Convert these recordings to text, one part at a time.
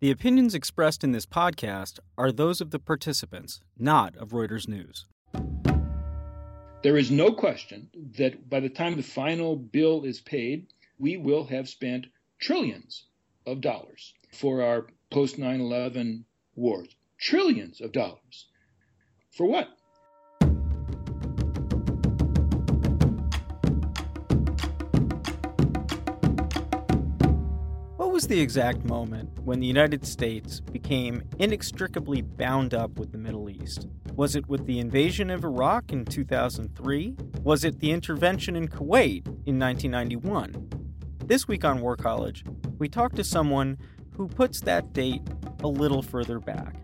The opinions expressed in this podcast are those of the participants, not of Reuters News. There is no question that by the time the final bill is paid, we will have spent trillions of dollars for our post 9 11 wars. Trillions of dollars. For what? Was the exact moment when the United States became inextricably bound up with the Middle East? Was it with the invasion of Iraq in 2003? Was it the intervention in Kuwait in 1991? This week on War College, we talk to someone who puts that date a little further back.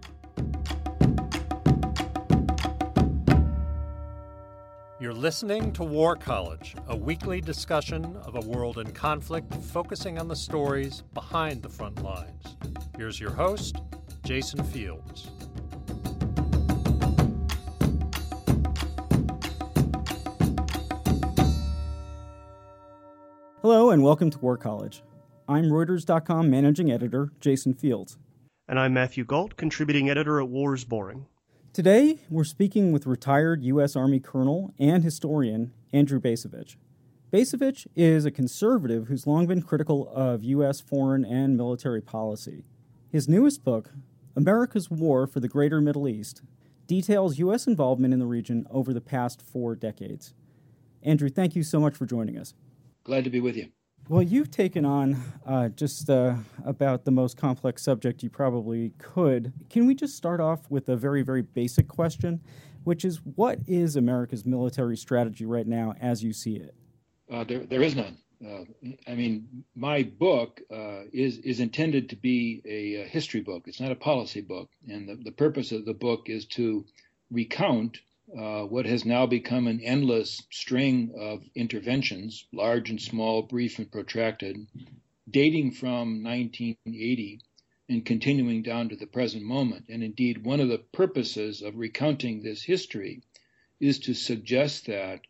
You're listening to War College, a weekly discussion of a world in conflict focusing on the stories behind the front lines. Here's your host, Jason Fields. Hello, and welcome to War College. I'm Reuters.com managing editor, Jason Fields. And I'm Matthew Gault, contributing editor at War is Boring. Today, we're speaking with retired U.S. Army Colonel and historian Andrew Bacevich. Bacevich is a conservative who's long been critical of U.S. foreign and military policy. His newest book, America's War for the Greater Middle East, details U.S. involvement in the region over the past four decades. Andrew, thank you so much for joining us. Glad to be with you. Well, you've taken on uh, just uh, about the most complex subject you probably could. Can we just start off with a very, very basic question, which is what is America's military strategy right now as you see it? Uh, there, there is none. Uh, I mean, my book uh, is is intended to be a, a, history book. It's not a policy book, and the, the purpose of the book is to recount uh, what has now become an endless string of interventions, large and small, brief and protracted, dating from 1980 and continuing down to the present moment. And indeed, one of the purposes of recounting this history is to suggest that,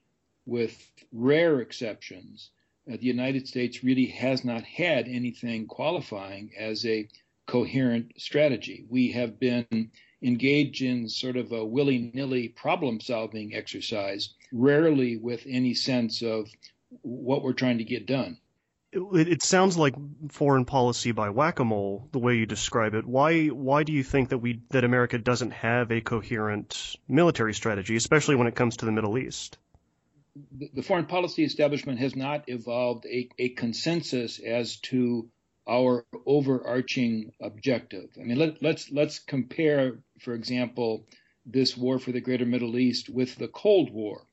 with rare exceptions, uh, the United States really has not had anything qualifying as a coherent strategy. We have been engage in sort of a willy nilly problem solving exercise, rarely with any sense of what we're trying to get done. It, it sounds like foreign policy by whack-a-mole, the way you describe it. Why why do you think that we that America doesn't have a coherent military strategy, especially when it comes to the Middle East? The foreign policy establishment has not evolved a, a consensus as to our overarching objective. I mean, let, let's let's compare, for example, this war for the Greater Middle East with the Cold War.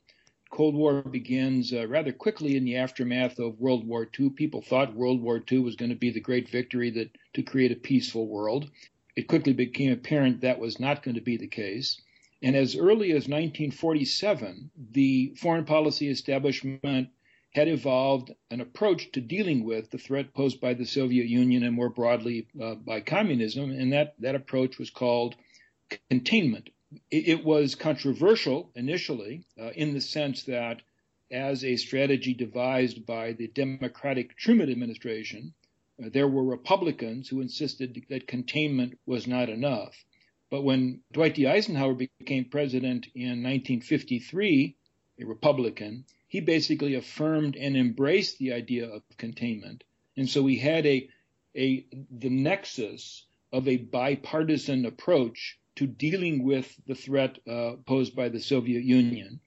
Cold War begins uh, rather quickly in the aftermath of World War II. People thought World War II was going to be the great victory that to create a peaceful world. It quickly became apparent that was not going to be the case. And as early as 1947, the foreign policy establishment had evolved an approach to dealing with the threat posed by the Soviet Union and more broadly uh, by communism, and that, that approach was called containment. It, it was controversial initially uh, in the sense that, as a strategy devised by the Democratic Truman administration, uh, there were Republicans who insisted that containment was not enough. But when Dwight D. Eisenhower became president in 1953, a Republican, he basically affirmed and embraced the idea of containment. And so we had a, a the nexus of a bipartisan approach to dealing with the threat uh, posed by the Soviet Union.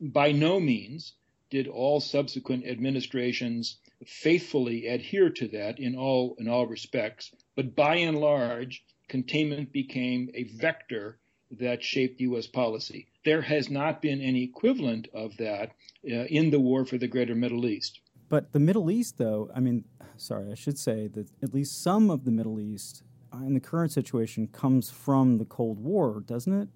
By no means did all subsequent administrations faithfully adhere to that in all in all respects, but by and large, containment became a vector that shaped U.S. policy. There has not been any equivalent of that uh, in the war for the greater Middle East. But the Middle East, though, I mean, sorry, I should say that at least some of the Middle East uh, in the current situation comes from the Cold War, doesn't it?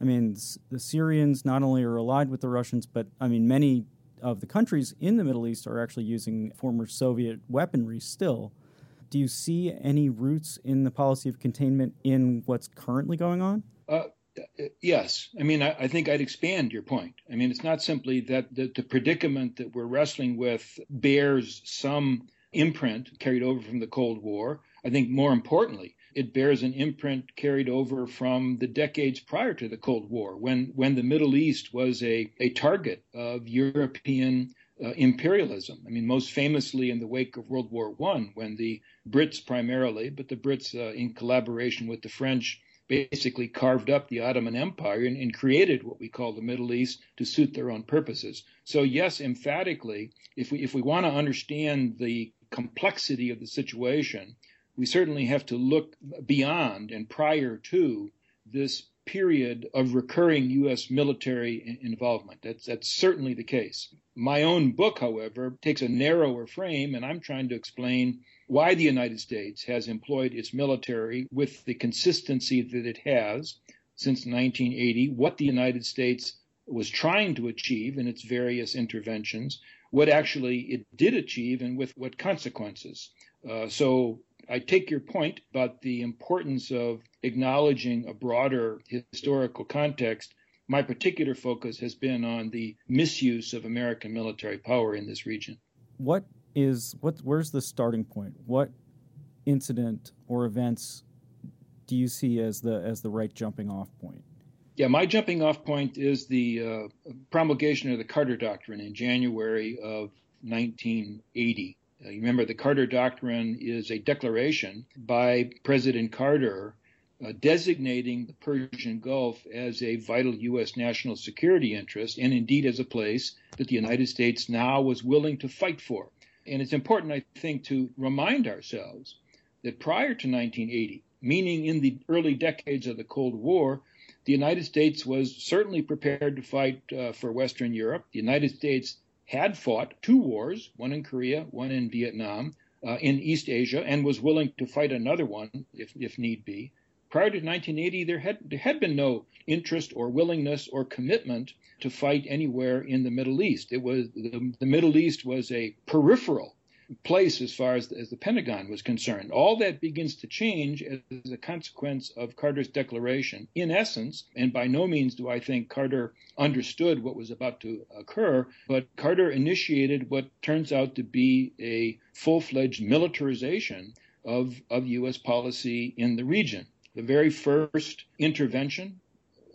I mean, the Syrians not only are allied with the Russians, but I mean, many of the countries in the Middle East are actually using former Soviet weaponry still. Do you see any roots in the policy of containment in what's currently going on? Uh, yes. I mean, I, I, think I'd expand your point. I mean, it's not simply that the, the predicament that we're wrestling with bears some imprint carried over from the Cold War. I think more importantly, it bears an imprint carried over from the decades prior to the Cold War, when, when the Middle East was a, a target of European uh, imperialism. I mean, most famously in the wake of World War One, when the Brits primarily, but the Brits uh, in collaboration with the French, basically carved up the Ottoman Empire and, and, created what we call the Middle East to suit their own purposes. So yes, emphatically, if we if we want to understand the complexity of the situation, we certainly have to look beyond and prior to this period of recurring U.S. military involvement. That's, that's certainly the case. My own book, however, takes a narrower frame, and I'm trying to explain why the United States has employed its military with the consistency that it has since 1980, what the United States was trying to achieve in its various interventions, what actually it did achieve, and with what consequences. Uh, so I take your point about the importance of acknowledging a broader historical context. My particular focus has been on the misuse of American military power in this region. What is what? Where's the starting point? What incident or events do you see as the as the right jumping off point? Yeah, my jumping off point is the uh, promulgation of the Carter Doctrine in January of 1980. Uh, you remember the Carter Doctrine is a declaration by President Carter uh, designating the Persian Gulf as a vital U.S. national security interest and indeed as a place that the United States now was willing to fight for. And it's important, I think, to remind ourselves that prior to 1980, meaning in the early decades of the Cold War, the United States was certainly prepared to fight uh, for Western Europe. The United States had fought two wars, one in Korea, one in Vietnam, uh, in East Asia, and was willing to fight another one if, if need be. Prior to 1980, there had, there had been no interest or willingness or commitment to fight anywhere in the Middle East. It was the, the Middle East was a peripheral place as far as, as the Pentagon was concerned. All that begins to change as a consequence of Carter's declaration. In essence, and by no means do I think Carter understood what was about to occur, but Carter initiated what turns out to be a full fledged militarization of, of U.S. policy in the region. The very first intervention,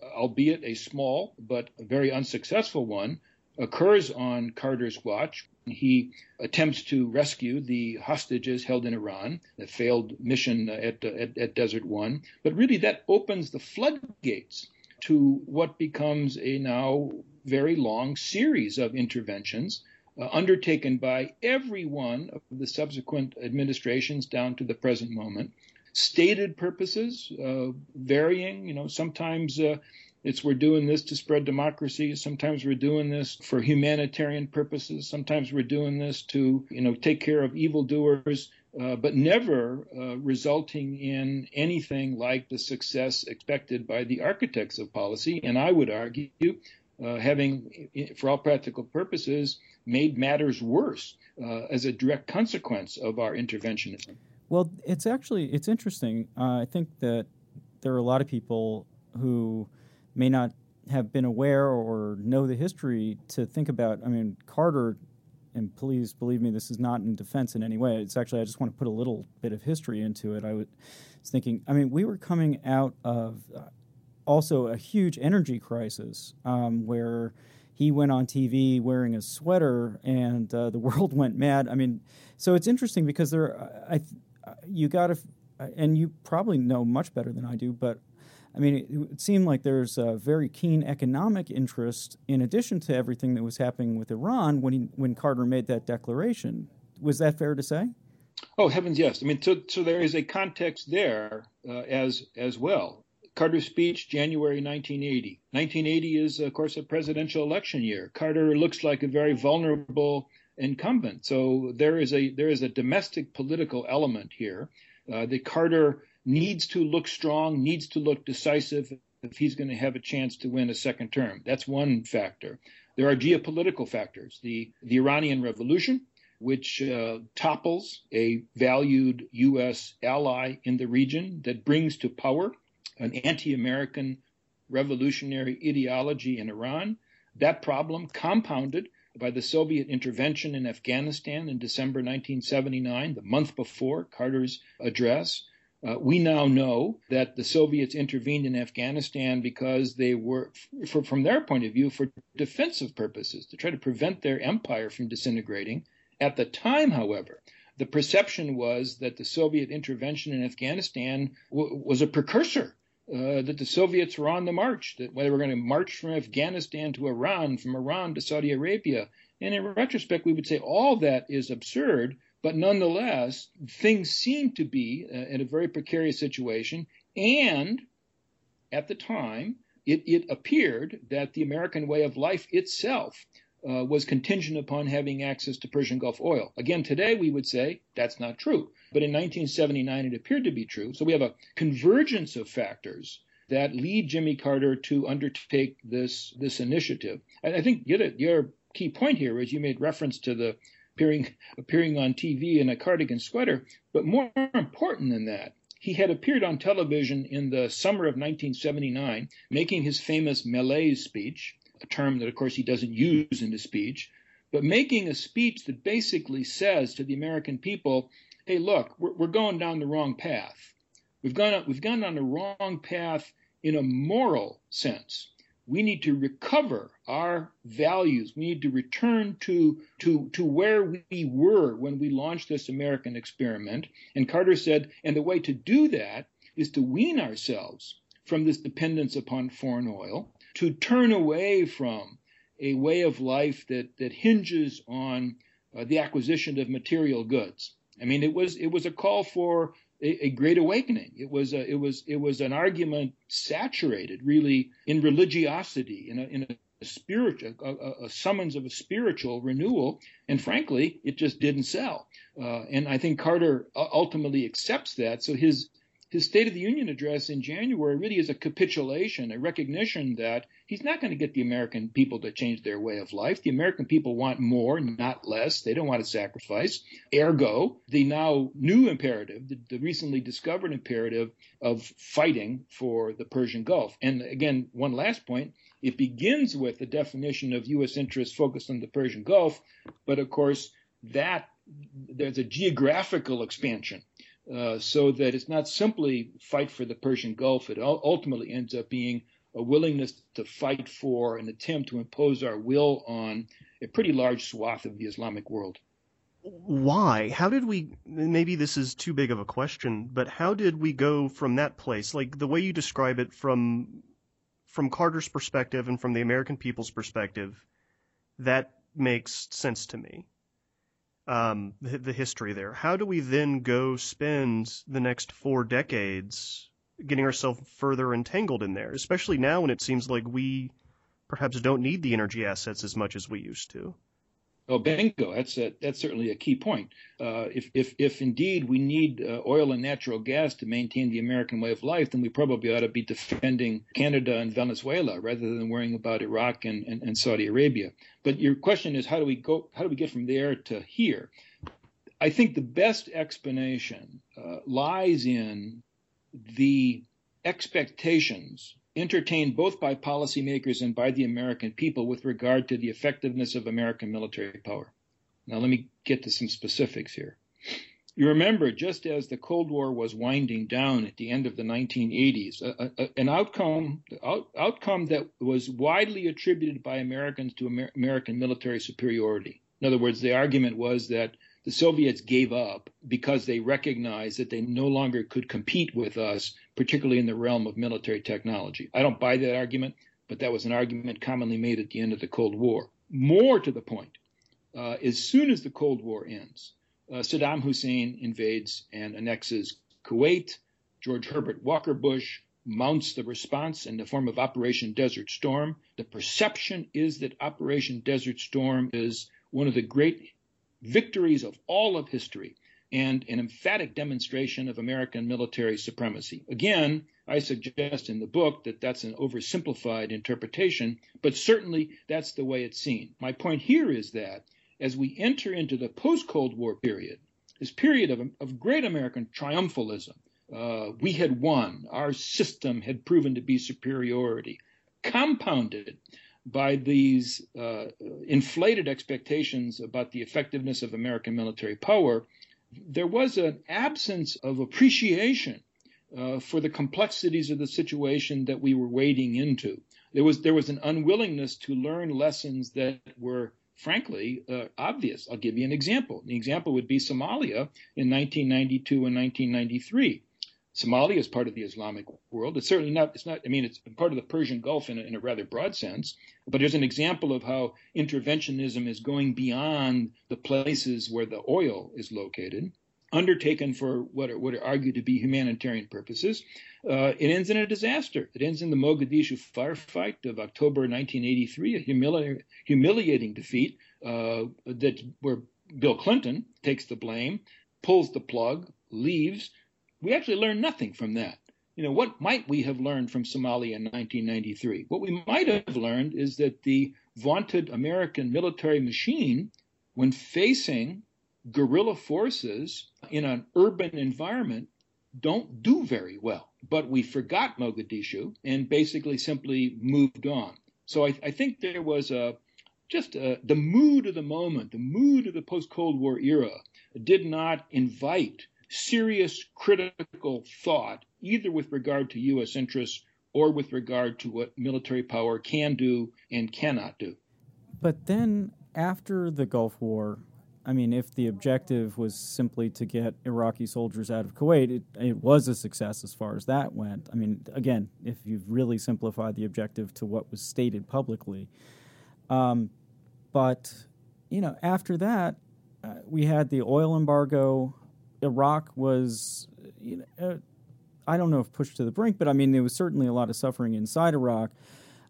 albeit a small but a very unsuccessful one, occurs on Carter's watch he attempts to rescue the hostages held in Iran, the failed mission at, at, at Desert One. But really, that opens the floodgates to what becomes a now very long series of interventions uh, undertaken by every one of the subsequent administrations down to the present moment. Stated purposes, uh, varying, you know, sometimes uh, it's we're doing this to spread democracy. Sometimes we're doing this for humanitarian purposes. Sometimes we're doing this to, you know, take care of evildoers, uh, but never uh, resulting in anything like the success expected by the architects of policy. And I would argue, uh, having, for all practical purposes, made matters worse uh, as a direct consequence of our interventionism. Well, it's actually it's interesting. Uh, I think that there are a lot of people who may not have been aware or know the history to think about. I mean, Carter, and please believe me, this is not in defense in any way. It's actually, I just want to put a little bit of history into it. I was thinking, I mean, we were coming out of uh, also a huge energy crisis um, where he went on TV wearing a sweater and uh, the world went mad. I mean, so it's interesting because there, I, you got to, and you probably know much better than I do, but I mean, it, it seemed like there's a very keen economic interest in addition to everything that was happening with Iran when he, when Carter made that declaration. Was that fair to say? Oh heavens, yes. I mean, so, so there is a context there uh, as as well. Carter's speech, January 1980. 1980 is, of course, a presidential election year. Carter looks like a very vulnerable incumbent. So there is a there is a domestic political element here. Uh, that Carter needs to look strong, needs to look decisive if he's going to have a chance to win a second term. That's one factor. There are geopolitical factors. The, the Iranian Revolution, which uh, topples a valued U.S. ally in the region that brings to power an anti American revolutionary ideology in Iran. That problem compounded by the Soviet intervention in Afghanistan in December 1979, the month before Carter's address. Uh, we now know that the Soviets intervened in Afghanistan because they were, for, from their point of view, for defensive purposes, to try to prevent their empire from disintegrating. At the time, however, the perception was that the Soviet intervention in Afghanistan w- was a precursor, uh, that the Soviets were on the march, that they were going to march from Afghanistan to Iran, from Iran to Saudi Arabia. And in retrospect, we would say all that is absurd but nonetheless, things seem to be uh, in a very precarious situation. And at the time, it, it appeared that the American way of life itself uh, was contingent upon having access to Persian Gulf oil. Again, today we would say that's not true. But in 1979, it appeared to be true. So we have a convergence of factors that lead Jimmy Carter to undertake this this initiative. And I think your, your key point here is you made reference to the appearing appearing on TV in a cardigan sweater. But more important than that, he had appeared on television in the summer of 1979, making his famous malaise speech, a term that, of course, he doesn't use in his speech, but making a speech that basically says to the American people, "Hey, look, we're, we're going down the wrong path. We've gone we've gone down the wrong path in a moral sense." we need to recover our values. We need to return to, to, to where we were when we launched this American experiment. And Carter said, and the way to do that is to wean ourselves from this dependence upon foreign oil, to turn away from a way of life that, that hinges on uh, the acquisition of material goods. I mean, it was it was a call for a, a, great awakening. It was a, it was it was an argument saturated really in religiosity, in a, in a spiritual a, a, summons of a spiritual renewal, and frankly, it just didn't sell. Uh, and I think Carter ultimately accepts that. So his his State of the Union address in January really is a capitulation, a recognition that he's not going to get the American people to change their way of life. The American people want more, not less. They don't want to sacrifice. Ergo, the now new imperative, the, the recently discovered imperative of fighting for the Persian Gulf. And again, one last point. It begins with the definition of U.S. interests focused on the Persian Gulf, but of course, that there's a geographical expansion uh, so that it's not simply fight for the Persian Gulf. It ultimately ends up being a willingness to fight for an attempt to impose our will on a pretty large swath of the Islamic world. Why? How did we? Maybe this is too big of a question, but how did we go from that place, like the way you describe it, from from Carter's perspective and from the American people's perspective? That makes sense to me um, the, the history there. How do we then go spend the next four decades getting ourselves further entangled in there, especially now when it seems like we perhaps don't need the energy assets as much as we used to? Oh, bingo! That's a, that's certainly a key point. Uh, if if if indeed we need uh, oil and natural gas to maintain the American way of life, then we probably ought to be defending Canada and Venezuela rather than worrying about Iraq and, and, and Saudi Arabia. But your question is, how do we go? How do we get from there to here? I think the best explanation uh, lies in the expectations entertained both by policymakers and by the American people with regard to the effectiveness of American military power. Now, let me get to some specifics here. You remember, just as the Cold War was winding down at the end of the 1980s, a, a, an outcome out, outcome that was widely attributed by Americans to Amer- American military superiority. In other words, the argument was that the Soviets gave up because they recognized that they no longer could compete with us, particularly in the realm of military technology. I don't buy that argument, but that was an argument commonly made at the end of the Cold War. More to the point, uh, as soon as the Cold War ends, uh, Saddam Hussein invades and annexes Kuwait. George Herbert Walker Bush mounts the response in the form of Operation Desert Storm. The perception is that Operation Desert Storm is one of the great victories of all of history and an emphatic demonstration of American military supremacy. Again, I suggest in the book that that's an oversimplified interpretation, but certainly that's the way it's seen. My point here is that as we enter into the post Cold War period, this period of, of great American triumphalism, uh, we had won, our system had proven to be superiority, compounded by these uh, inflated expectations about the effectiveness of American military power, there was an absence of appreciation uh, for the complexities of the situation that we were wading into. There was there was an unwillingness to learn lessons that were frankly uh, obvious. I'll give you an example. The example would be Somalia in 1992 and 1993. Somalia is part of the Islamic world. It's certainly not. It's not. I mean, it's part of the Persian Gulf in a, in a rather broad sense. But there's an example of how interventionism is going beyond the places where the oil is located undertaken for what are, what are argued to be humanitarian purposes. Uh, it ends in a disaster. It ends in the Mogadishu firefight of October 1983, a humili- humiliating defeat uh, that where Bill Clinton takes the blame, pulls the plug, leaves. We actually learned nothing from that. You know, what might we have learned from Somalia in 1993? What we might have learned is that the vaunted American military machine, when facing guerrilla forces in an urban environment don't do very well. But we forgot Mogadishu and basically simply moved on. So I, I think there was a just the mood of the moment, the mood of the post Cold War era did not invite serious critical thought, either with regard to U.S. interests or with regard to what military power can do and cannot do. But then after the Gulf War, I mean, if the objective was simply to get Iraqi soldiers out of Kuwait, it, it was a success as far as that went. I mean, again, if you've really simplified the objective to what was stated publicly. Um, but, you know, after that, uh, we had the oil embargo. Iraq was, you know, uh, I don't know if pushed to the brink, but I mean, there was certainly a lot of suffering inside Iraq.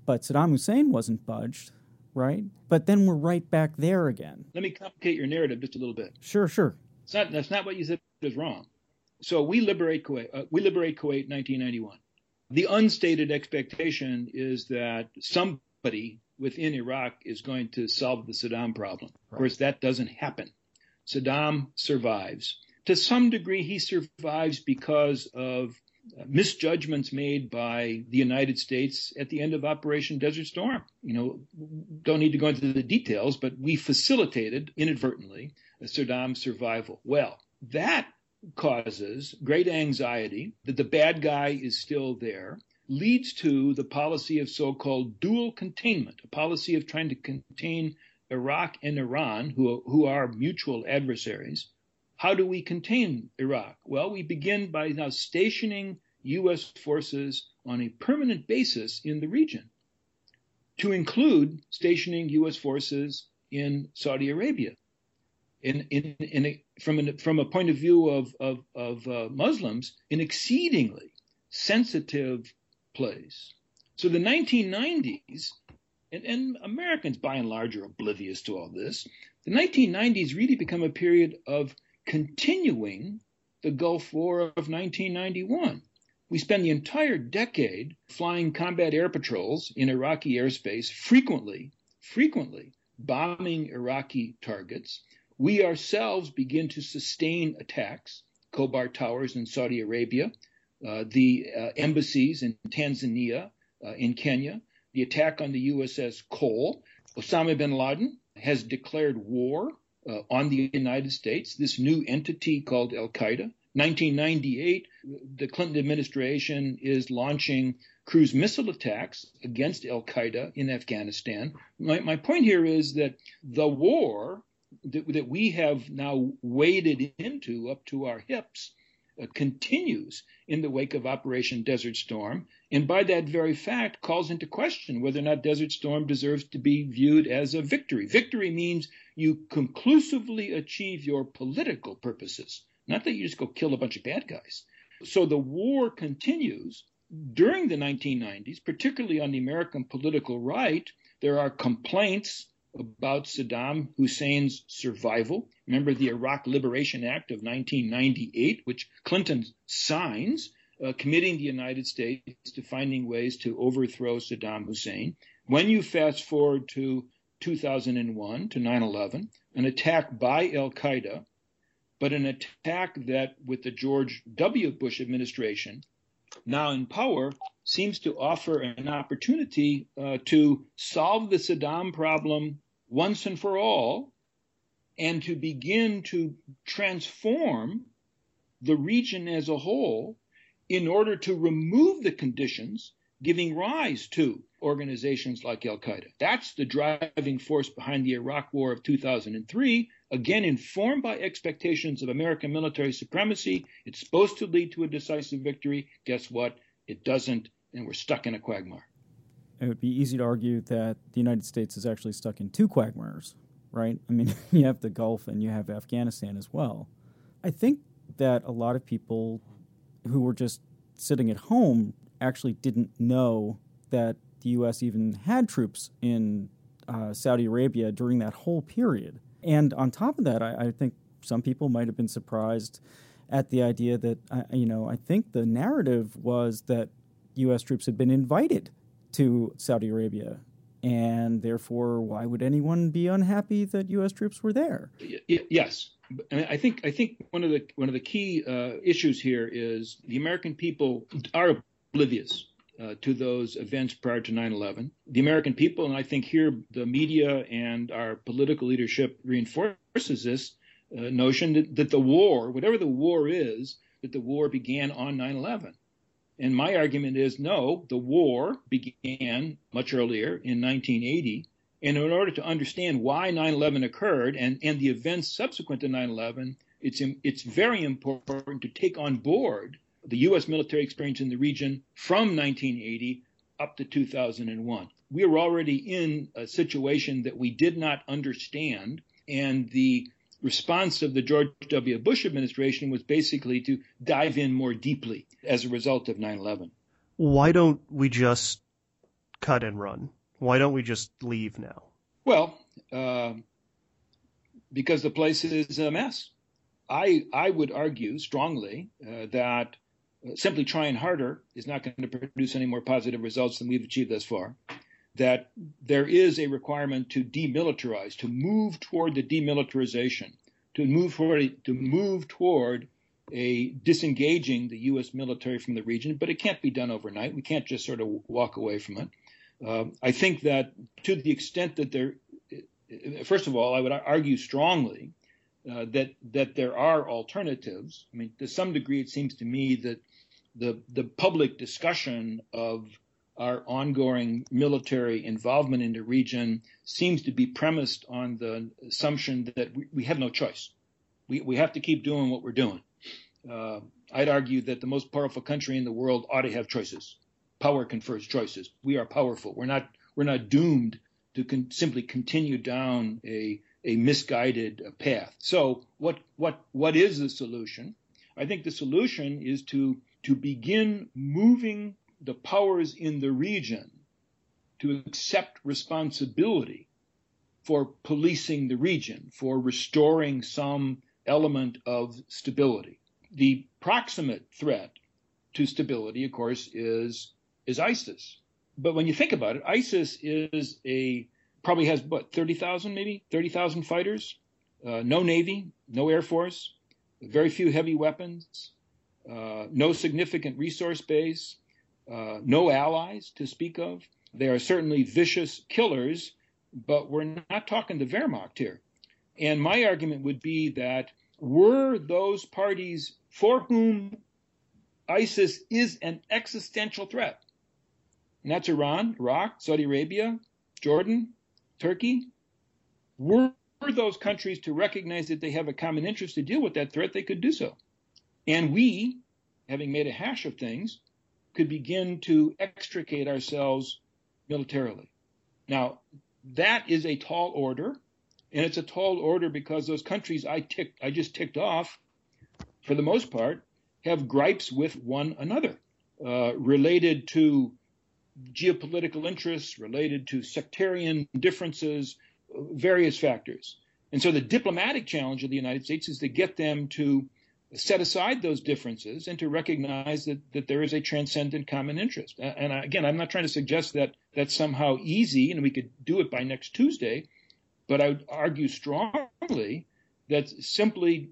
But Saddam Hussein wasn't budged right? But then we're right back there again. Let me complicate your narrative just a little bit. Sure, sure. It's not, that's not what you said is wrong. So we liberate Kuwait. Uh, we liberate Kuwait 1991. The unstated expectation is that somebody within Iraq is going to solve the Saddam problem. Right. Of course, that doesn't happen. Saddam survives. To some degree, he survives because of uh, misjudgments made by the United States at the end of Operation Desert Storm. You know, don't need to go into the details, but we facilitated inadvertently Saddam's survival. Well, that causes great anxiety that the bad guy is still there, leads to the policy of so called dual containment, a policy of trying to contain Iraq and Iran, who, who are mutual adversaries, how do we contain Iraq? Well, we begin by now stationing U.S. forces on a permanent basis in the region, to include stationing U.S. forces in Saudi Arabia. In, in, in a, from, an, from a point of view of, of, of uh, Muslims, an exceedingly sensitive place. So the 1990s, and, and Americans by and large are oblivious to all this, the 1990s really become a period of continuing the Gulf War of 1991. We spend the entire decade flying combat air patrols in Iraqi airspace, frequently, frequently bombing Iraqi targets. We ourselves begin to sustain attacks, Khobar Towers in Saudi Arabia, uh, the uh, embassies in Tanzania, uh, in Kenya, the attack on the USS Cole. Osama bin Laden has declared war uh, on the United States, this new entity called Al Qaeda. 1998, the Clinton administration is launching cruise missile attacks against Al Qaeda in Afghanistan. My, my, point here is that the war that, that we have now waded into up to our hips uh, continues in the wake of Operation Desert Storm, and by that very fact calls into question whether or not Desert Storm deserves to be viewed as a victory. Victory means you conclusively achieve your political purposes, not that you just go kill a bunch of bad guys. So the war continues during the 1990s, particularly on the American political right. There are complaints about Saddam Hussein's survival. Remember the Iraq Liberation Act of 1998, which Clinton signs, uh, committing the United States to finding ways to overthrow Saddam Hussein. When you fast forward to 2001 to 9 11, an attack by Al Qaeda, but an attack that, with the George W. Bush administration, now in power, seems to offer an opportunity uh, to solve the Saddam problem once and for all and to begin to transform the region as a whole in order to remove the conditions giving rise to organizations like Al Qaeda. That's the driving force behind the Iraq War of 2003, again informed by expectations of American military supremacy. It's supposed to lead to a decisive victory. Guess what? It doesn't, and we're stuck in a quagmire. It would be easy to argue that the United States is actually stuck in two quagmires, right? I mean, you have the Gulf and you have Afghanistan as well. I think that a lot of people who were just sitting at home actually didn't know that the U.S. even had troops in uh, Saudi Arabia during that whole period. And on top of that, I, I think some people might have been surprised at the idea that, uh, you know, I think the narrative was that U.S. troops had been invited to Saudi Arabia. And therefore, why would anyone be unhappy that U.S. troops were there? Y- yes, I think I think one of the one of the key uh, issues here is the American people are oblivious uh, to those events prior to 9 11. The American people, and I think here the media and our political leadership reinforces this uh, notion that, that the war, whatever the war is, that the war began on 9 11. And my argument is no, the war began much earlier in 1980. And in order to understand why 9 11 occurred and, and the events subsequent to 9 11, it's, it's very important to take on board the U.S. military experience in the region from 1980 up to 2001. We were already in a situation that we did not understand, and the response of the George W. Bush administration was basically to dive in more deeply as a result of 9 11. Why don't we just cut and run? Why don't we just leave now? Well, uh, because the place is a mess. I, I would argue strongly uh, that simply trying harder is not going to produce any more positive results than we've achieved thus far. That there is a requirement to demilitarize, to move toward the demilitarization, to move toward to move toward a disengaging the U.S. military from the region, but it can't be done overnight. We can't just sort of walk away from it. Uh, I think that to the extent that there, first of all, I would argue strongly uh, that that there are alternatives. I mean, to some degree, it seems to me that the the public discussion of our ongoing military involvement in the region seems to be premised on the assumption that we, we have no choice. We we have to keep doing what we're doing. Uh, I'd argue that the most powerful country in the world ought to have choices. Power confers choices. We are powerful. We're not we're not doomed to con- simply continue down a a misguided path. So what what what is the solution? I think the solution is to to begin moving the powers in the region to accept responsibility for policing the region, for restoring some element of stability. The proximate threat to stability, of course, is is ISIS. But when you think about it, ISIS is a probably has what 30,000 maybe 30,000 fighters, uh, no navy, no air force, very few heavy weapons, uh, no significant resource base, uh, no allies to speak of. They are certainly vicious killers, but we're not talking the Wehrmacht here. And my argument would be that were those parties for whom ISIS is an existential threat, and that's Iran, Iraq, Saudi Arabia, Jordan, Turkey, were those countries to recognize that they have a common interest to deal with that threat, they could do so. And we, having made a hash of things, could begin to extricate ourselves militarily. Now, that is a tall order, and it's a tall order because those countries I ticked, I just ticked off, for the most part, have gripes with one another uh, related to geopolitical interests, related to sectarian differences, various factors. And so the diplomatic challenge of the United States is to get them to set aside those differences and to recognize that, that there is a transcendent common interest. And again, I'm not trying to suggest that that's somehow easy and we could do it by next Tuesday, but I would argue strongly that simply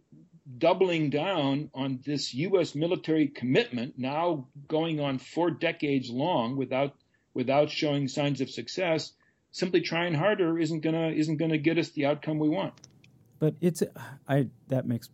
doubling down on this U.S. military commitment, now going on four decades long without without showing signs of success, simply trying harder isn't gonna isn't gonna get us the outcome we want. But it's I that makes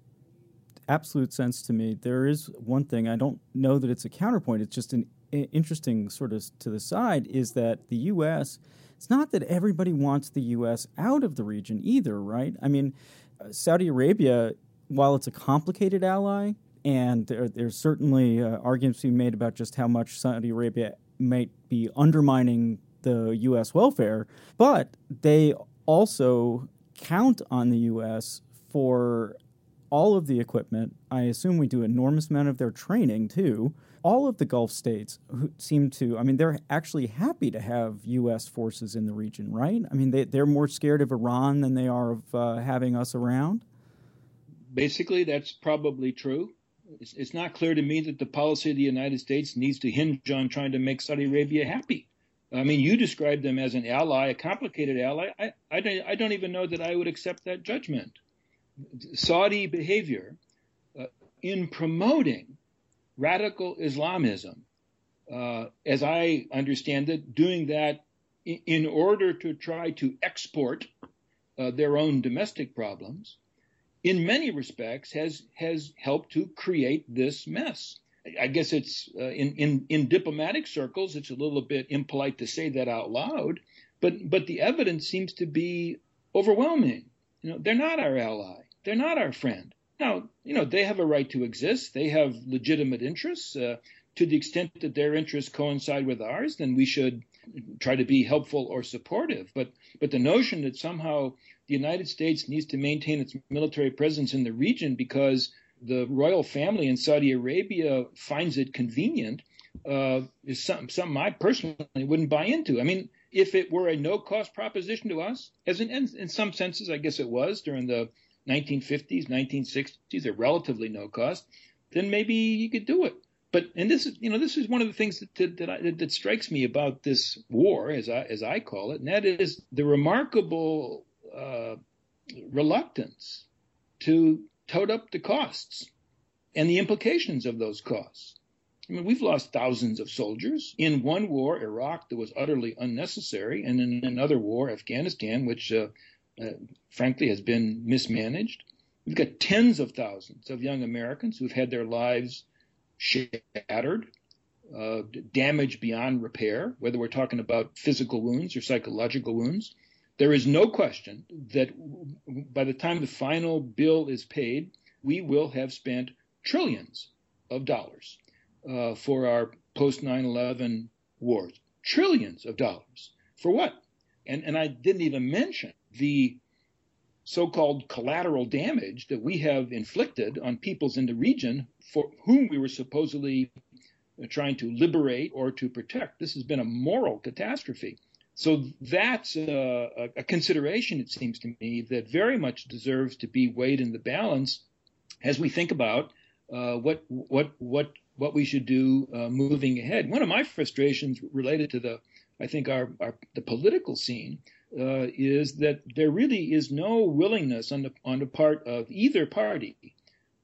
absolute sense to me. There is one thing I don't know that it's a counterpoint. It's just an interesting sort of to the side is that the U.S. It's not that everybody wants the U.S. out of the region either, right? I mean, uh, Saudi Arabia, while it's a complicated ally, and there, there's certainly uh, arguments being made about just how much Saudi Arabia might be undermining the U.S. welfare, but they also count on the U.S. for all of the equipment. I assume we do enormous amount of their training too. All of the Gulf states seem to, I mean, they're actually happy to have U.S. forces in the region, right? I mean, they, they're more scared of Iran than they are of uh, having us around. Basically, that's probably true. It's, it's not clear to me that the policy of the United States needs to hinge on trying to make Saudi Arabia happy. I mean, you described them as an ally, a complicated ally. I, I, don't, I don't even know that I would accept that judgment. Saudi behavior uh, in promoting radical Islamism, uh, as I understand it, doing that in, in order to try to export uh, their own domestic problems, in many respects has has helped to create this mess. I guess it's uh, in, in in diplomatic circles, it's a little bit impolite to say that out loud, but but the evidence seems to be overwhelming. You know, they're not our ally. They're not our friend. Now, you know, they have a right to exist. They have legitimate interests. Uh, to the extent that their interests coincide with ours, then we should try to be helpful or supportive. But but the notion that somehow the United States needs to maintain its military presence in the region because the royal family in Saudi Arabia finds it convenient uh, is something, something I personally wouldn't buy into. I mean, if it were a no-cost proposition to us, as in, in some senses, I guess it was during the 1950s, 1960s, are relatively no cost, then maybe you could do it. But and this is you know this is one of the things that that, I, that strikes me about this war, as I as I call it, and that is the remarkable uh, reluctance to tote up the costs and the implications of those costs. I mean, we've lost thousands of soldiers in one war, Iraq, that was utterly unnecessary, and in another war, Afghanistan, which uh, uh, frankly, has been mismanaged. We've got tens of thousands of young Americans who've had their lives shattered, uh, damaged beyond repair, whether we're talking about physical wounds or psychological wounds. There is no question that by the time the final bill is paid, we will have spent trillions of dollars uh, for our post 9 11 wars. Trillions of dollars. For what? And, and I didn't even mention the so-called collateral damage that we have inflicted on peoples in the region for whom we were supposedly trying to liberate or to protect. This has been a moral catastrophe. So that's a, a, consideration, it seems to me, that very much deserves to be weighed in the balance as we think about uh, what what what what we should do uh, moving ahead. One of my frustrations related to the, I think, our, our the political scene uh, is that there really is no willingness on the on the part of either party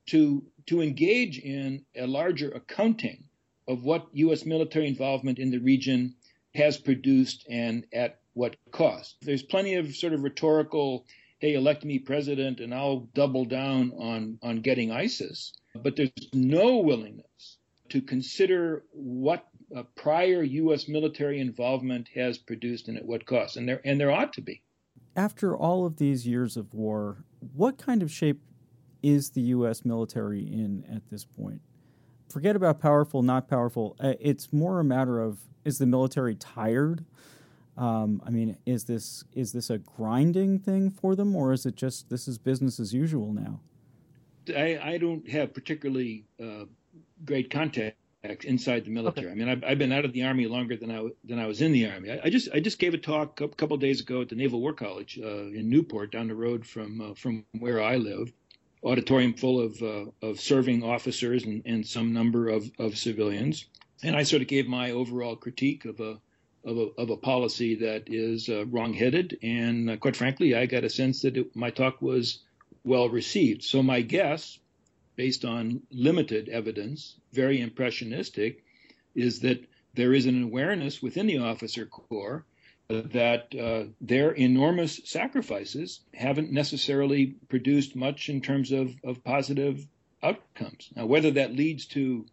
to to engage in a larger accounting of what U.S. military involvement in the region has produced and at what cost. There's plenty of sort of rhetorical, "Hey, elect me president, and I'll double down on on getting ISIS," but there's no willingness to consider what uh, prior U.S. military involvement has produced and at what cost, and there and there ought to be. After all of these years of war, what kind of shape is the U.S. military in at this point? Forget about powerful, not powerful. Uh, it's more a matter of is the military tired? Um, I mean, is this is this a grinding thing for them, or is it just this is business as usual now? I, I don't have particularly uh, great contact inside the military. Okay. I mean, I've, I've, been out of the army longer than I than I was in the army. I, I just I just gave a talk a couple of days ago at the Naval War College uh, in Newport, down the road from uh, from where I live. Auditorium full of uh, of serving officers and, and some number of, of civilians, and I sort of gave my overall critique of a of a, of a policy that is uh, wrongheaded. And uh, quite frankly, I got a sense that it, my talk was well received. So my guess based on limited evidence, very impressionistic, is that there is an awareness within the officer corps that uh, their enormous sacrifices haven't necessarily produced much in terms of, of positive outcomes. Now, whether that leads to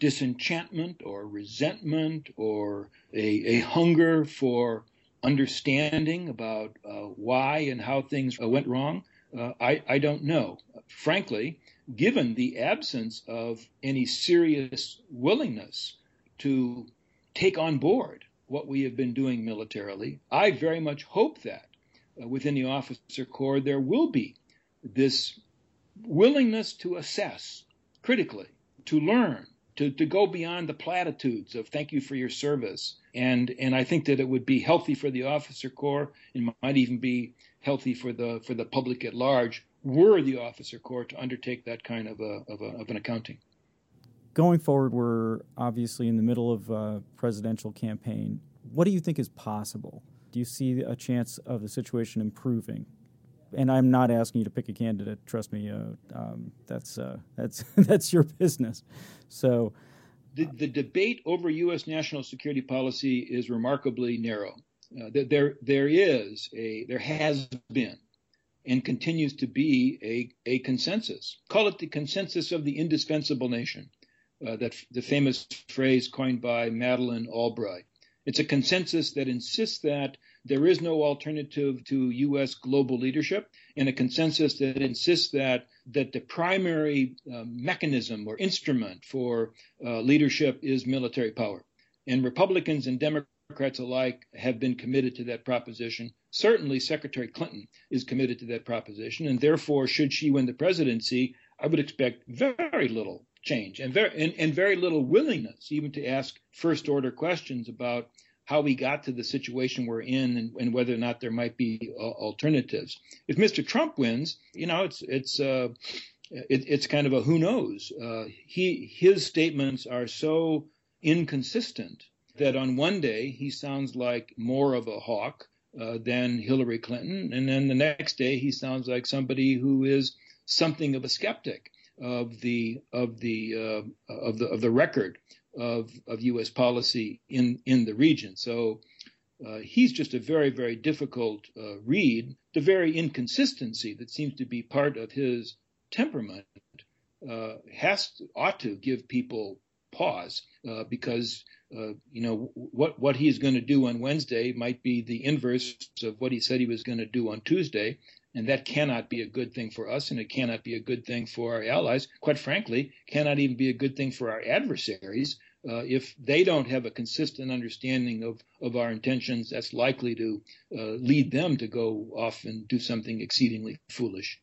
disenchantment or resentment or a, a hunger for understanding about uh, why and how things went wrong, uh, I, I don't know. Frankly, given the absence of any serious willingness to take on board what we have been doing militarily. I very much hope that uh, within the officer corps there will be this willingness to assess critically, to learn, to, to go beyond the platitudes of thank you for your service. And and I think that it would be healthy for the officer corps and might even be healthy for the for the public at large were the officer corps to undertake that kind of a, of, a, of an accounting going forward, we're obviously in the middle of a presidential campaign. What do you think is possible? Do you see a chance of the situation improving? And I'm not asking you to pick a candidate. Trust me, uh, um, that's uh, that's that's your business. So, the, the debate over U.S. national security policy is remarkably narrow. Uh, there there is a there has been and continues to be a, a consensus. Call it the consensus of the indispensable nation uh, that the famous phrase coined by Madeleine Albright. It's a consensus that insists that there is no alternative to U.S. global leadership, and a consensus that insists that that the primary uh, mechanism or instrument for uh, leadership is military power. And Republicans and Democrats alike have been committed to that proposition. Certainly, Secretary Clinton is committed to that proposition, and therefore, should she win the presidency, I would expect very little change and very and, and very little willingness even to ask first order questions about how we got to the situation we're in and, and whether or not there might be uh, alternatives. If Mr. Trump wins, you know, it's it's uh, it, it's kind of a who knows. Uh, he his statements are so inconsistent that on one day he sounds like more of a hawk uh, than Hillary Clinton, and then the next day he sounds like somebody who is something of a skeptic of the of the uh, of the of the record of of U.S. policy in in the region. So uh, he's just a very very difficult uh, read. The very inconsistency that seems to be part of his temperament uh, has to, ought to give people pause uh, because. Uh, you know what what he's going to do on Wednesday might be the inverse of what he said he was going to do on Tuesday, and that cannot be a good thing for us, and it cannot be a good thing for our allies. Quite frankly, cannot even be a good thing for our adversaries. Uh, if they don't have a consistent understanding of, of our intentions, that's likely to uh, lead them to go off and do something exceedingly foolish.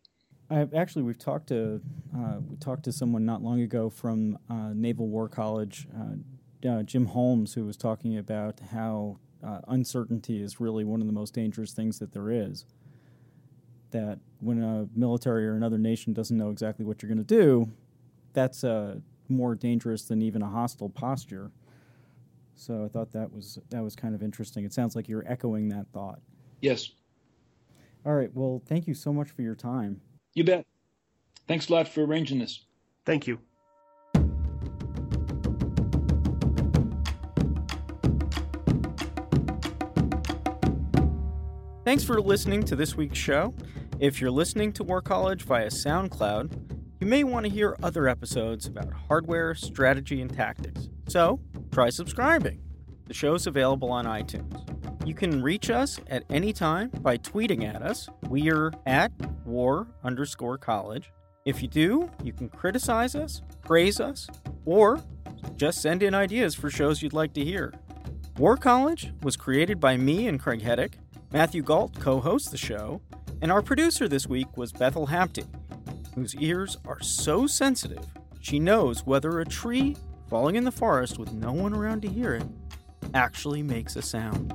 I've, actually, we've talked to uh, we talked to someone not long ago from uh, Naval War College, uh, uh, Jim Holmes, who was talking about how uncertainty is really one of the most dangerous things that there is that when a military or another nation doesn't know exactly what you're going to do, that's uh, more dangerous than even a hostile posture. So I thought that was that was kind of interesting. It sounds like you're echoing that thought. Yes. All right. Well, thank you so much for your time. You bet. Thanks a lot for arranging this. Thank you. Thanks for listening to this week's show. If you're listening to War College via SoundCloud, you may want to hear other episodes about hardware, strategy, and tactics. So, try subscribing. The show's available on iTunes. You can reach us at any time by tweeting at us. We're at war underscore college. If you do, you can criticize us, praise us, or just send in ideas for shows you'd like to hear. War College was created by me and Craig Heddick. Matthew Gault co hosts the show, and our producer this week was Bethel Hampton, whose ears are so sensitive she knows whether a tree falling in the forest with no one around to hear it actually makes a sound.